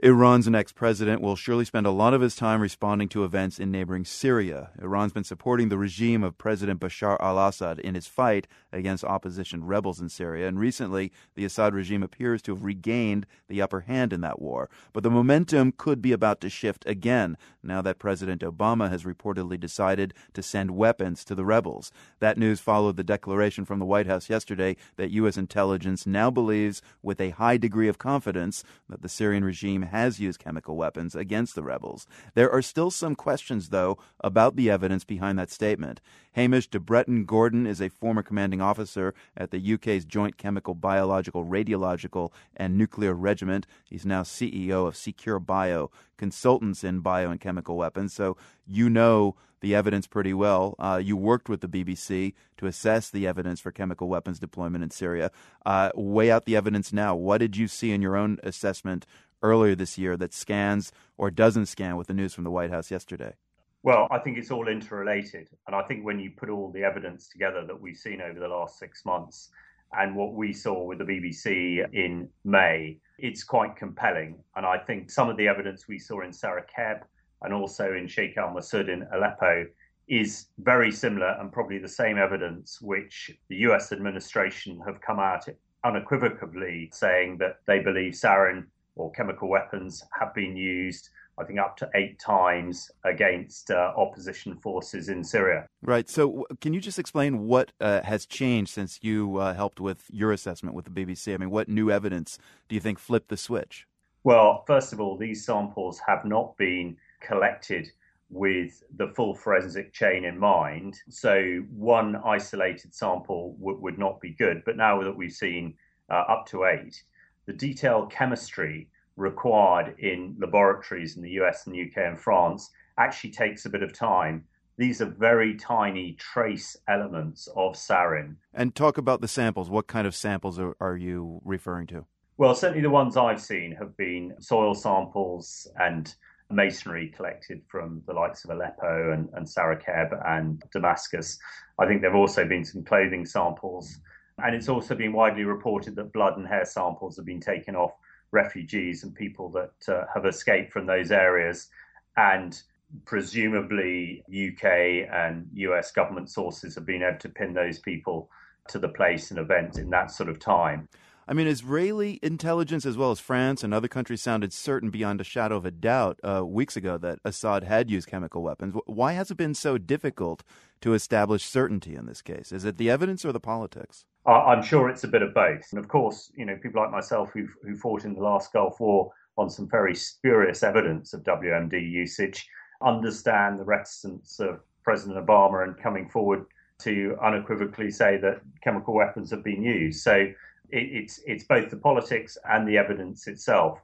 Iran's next president will surely spend a lot of his time responding to events in neighboring Syria. Iran's been supporting the regime of President Bashar al Assad in his fight against opposition rebels in Syria, and recently the Assad regime appears to have regained the upper hand in that war. But the momentum could be about to shift again now that President Obama has reportedly decided to send weapons to the rebels. That news followed the declaration from the White House yesterday that U.S. intelligence now believes with a high degree of confidence that the Syrian regime has used chemical weapons against the rebels. There are still some questions, though, about the evidence behind that statement. Hamish de Bretton Gordon is a former commanding officer at the UK's Joint Chemical, Biological, Radiological, and Nuclear Regiment. He's now CEO of Secure Bio, consultants in bio and chemical weapons. So you know the evidence pretty well. Uh, you worked with the BBC to assess the evidence for chemical weapons deployment in Syria. Uh, weigh out the evidence now. What did you see in your own assessment earlier this year that scans or doesn't scan with the news from the White House yesterday? Well, I think it's all interrelated. And I think when you put all the evidence together that we've seen over the last six months and what we saw with the BBC in May, it's quite compelling. And I think some of the evidence we saw in Sarah Sarakeb and also in Sheikh al Masud in Aleppo is very similar and probably the same evidence which the US administration have come out unequivocally saying that they believe sarin or chemical weapons have been used, I think, up to eight times against uh, opposition forces in Syria. Right. So, can you just explain what uh, has changed since you uh, helped with your assessment with the BBC? I mean, what new evidence do you think flipped the switch? Well, first of all, these samples have not been collected with the full forensic chain in mind. So one isolated sample w- would not be good. But now that we've seen uh, up to eight, the detailed chemistry required in laboratories in the US and UK and France actually takes a bit of time. These are very tiny trace elements of sarin. And talk about the samples. What kind of samples are, are you referring to? Well, certainly the ones I've seen have been soil samples and masonry collected from the likes of Aleppo and, and Sarakeb and Damascus. I think there have also been some clothing samples and it's also been widely reported that blood and hair samples have been taken off refugees and people that uh, have escaped from those areas. And presumably, UK and US government sources have been able to pin those people to the place and event in that sort of time. I mean, Israeli intelligence, as well as France and other countries, sounded certain beyond a shadow of a doubt uh, weeks ago that Assad had used chemical weapons. Why has it been so difficult to establish certainty in this case? Is it the evidence or the politics? I'm sure it's a bit of both. And of course, you know, people like myself who who fought in the last Gulf War on some very spurious evidence of WMD usage understand the reticence of President Obama and coming forward to unequivocally say that chemical weapons have been used. So it, it's it's both the politics and the evidence itself.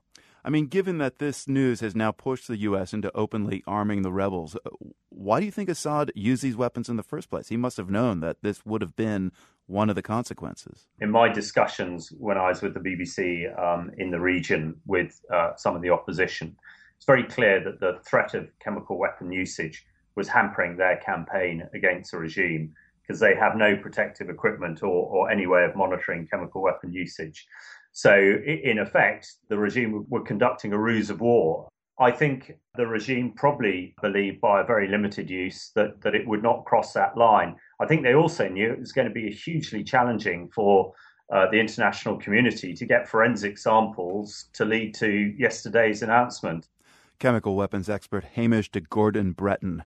I mean, given that this news has now pushed the U.S. into openly arming the rebels, uh, why do you think Assad used these weapons in the first place? He must have known that this would have been one of the consequences. In my discussions when I was with the BBC um, in the region with uh, some of the opposition, it's very clear that the threat of chemical weapon usage was hampering their campaign against the regime because they have no protective equipment or, or any way of monitoring chemical weapon usage. So, in effect, the regime were conducting a ruse of war. I think the regime probably believed by a very limited use that, that it would not cross that line. I think they also knew it was going to be hugely challenging for uh, the international community to get forensic samples to lead to yesterday's announcement. Chemical weapons expert Hamish de Gordon Bretton.